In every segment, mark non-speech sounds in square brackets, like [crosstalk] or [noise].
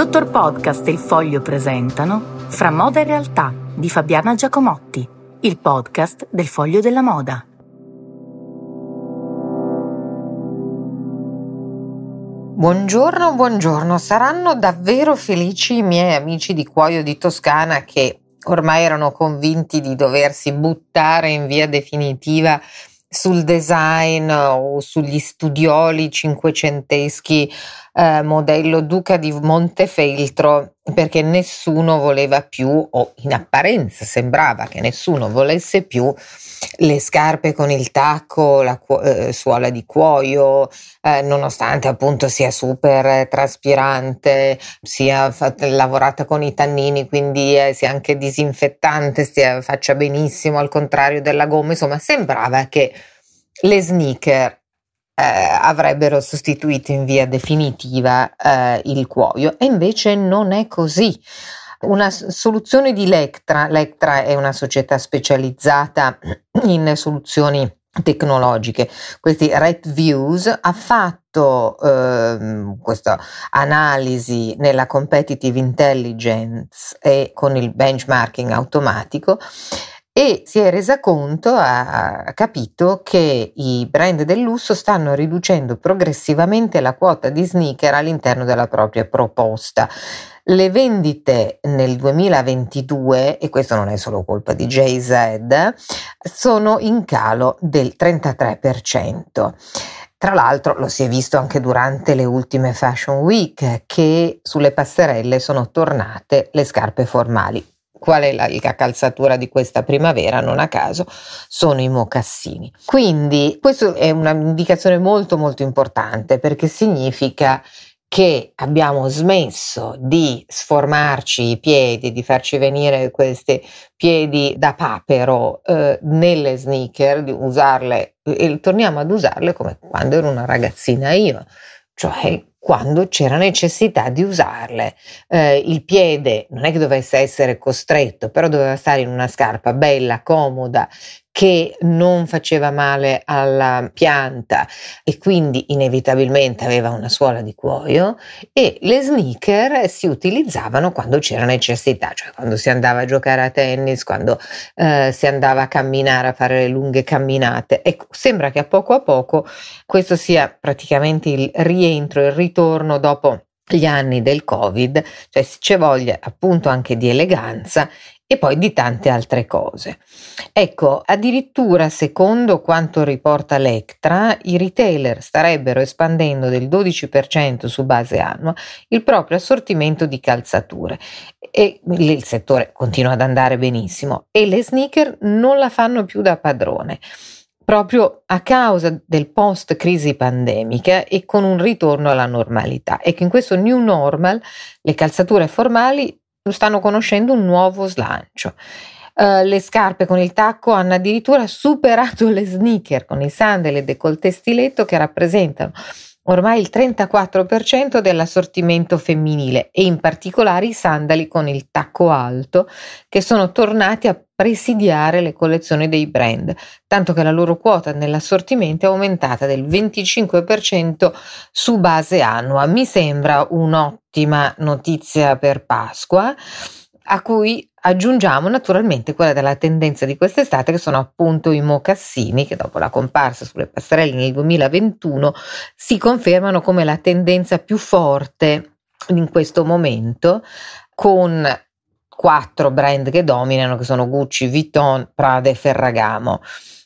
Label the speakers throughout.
Speaker 1: Dottor Podcast e il Foglio presentano Fra moda e realtà di Fabiana Giacomotti, il podcast del Foglio della Moda.
Speaker 2: Buongiorno, buongiorno. Saranno davvero felici i miei amici di Cuoio di Toscana che ormai erano convinti di doversi buttare in via definitiva sul design o sugli studioli cinquecenteschi eh, modello Duca di Montefeltro perché nessuno voleva più o in apparenza sembrava che nessuno volesse più le scarpe con il tacco, la eh, suola di cuoio, eh, nonostante appunto sia super traspirante, sia fat- lavorata con i tannini, quindi eh, sia anche disinfettante, stia, faccia benissimo al contrario della gomma, insomma sembrava che le sneaker avrebbero sostituito in via definitiva eh, il cuoio e invece non è così. Una soluzione di Lectra, Lectra è una società specializzata [clears throat] in soluzioni tecnologiche. Questi Red Views ha fatto eh, questa analisi nella competitive intelligence e con il benchmarking automatico e si è resa conto, ha capito che i brand del lusso stanno riducendo progressivamente la quota di sneaker all'interno della propria proposta. Le vendite nel 2022, e questo non è solo colpa di JZ, sono in calo del 33%. Tra l'altro lo si è visto anche durante le ultime Fashion Week che sulle passerelle sono tornate le scarpe formali. Qual è la, la, calzatura di questa primavera? Non a caso sono i mocassini. Quindi questa è un'indicazione molto molto importante perché significa che abbiamo smesso di sformarci i piedi, di farci venire questi piedi da papero eh, nelle sneaker, di usarle e torniamo ad usarle come quando ero una ragazzina io, cioè quando c'era necessità di usarle. Eh, il piede non è che dovesse essere costretto, però doveva stare in una scarpa bella, comoda, che non faceva male alla pianta e quindi inevitabilmente aveva una suola di cuoio e le sneaker si utilizzavano quando c'era necessità, cioè quando si andava a giocare a tennis, quando eh, si andava a camminare, a fare le lunghe camminate. Ecco, sembra che a poco a poco questo sia praticamente il rientro, il ritorno dopo gli anni del Covid, cioè c'è voglia appunto anche di eleganza e poi di tante altre cose. Ecco, addirittura secondo quanto riporta Lectra, i retailer starebbero espandendo del 12% su base annua il proprio assortimento di calzature e il settore continua ad andare benissimo e le sneaker non la fanno più da padrone proprio a causa del post crisi pandemica e con un ritorno alla normalità. Ecco, in questo new normal le calzature formali stanno conoscendo un nuovo slancio. Uh, le scarpe con il tacco hanno addirittura superato le sneaker con i sandali e decolleté stiletto che rappresentano ormai il 34% dell'assortimento femminile e in particolare i sandali con il tacco alto che sono tornati a presidiare le collezioni dei brand, tanto che la loro quota nell'assortimento è aumentata del 25% su base annua. Mi sembra un'ottima notizia per Pasqua a cui aggiungiamo naturalmente quella della tendenza di quest'estate che sono appunto i mocassini che dopo la comparsa sulle passerelle nel 2021 si confermano come la tendenza più forte in questo momento con quattro brand che dominano che sono Gucci, Vuitton, Prada e Ferragamo.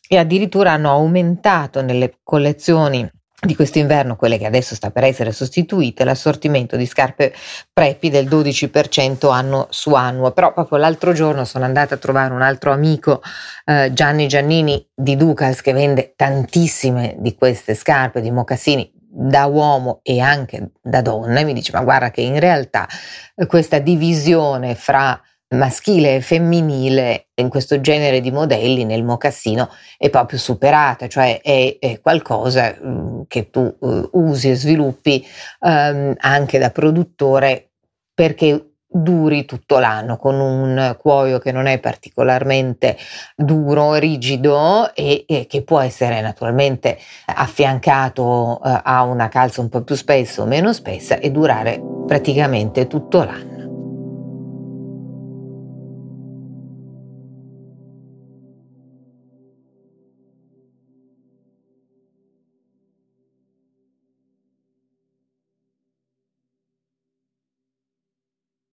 Speaker 2: E addirittura hanno aumentato nelle collezioni di questo inverno, quelle che adesso sta per essere sostituite, l'assortimento di scarpe prepi del 12% anno su anno. Però proprio l'altro giorno sono andata a trovare un altro amico, eh, Gianni Giannini di Ducas, che vende tantissime di queste scarpe, di mocassini da uomo e anche da donna, e mi dice: Ma guarda, che in realtà eh, questa divisione fra maschile e femminile in questo genere di modelli nel mocassino è proprio superata, cioè è, è qualcosa mm, che tu uh, usi e sviluppi um, anche da produttore perché duri tutto l'anno con un cuoio che non è particolarmente duro, rigido e, e che può essere naturalmente affiancato uh, a una calza un po' più spessa o meno spessa e durare praticamente tutto l'anno.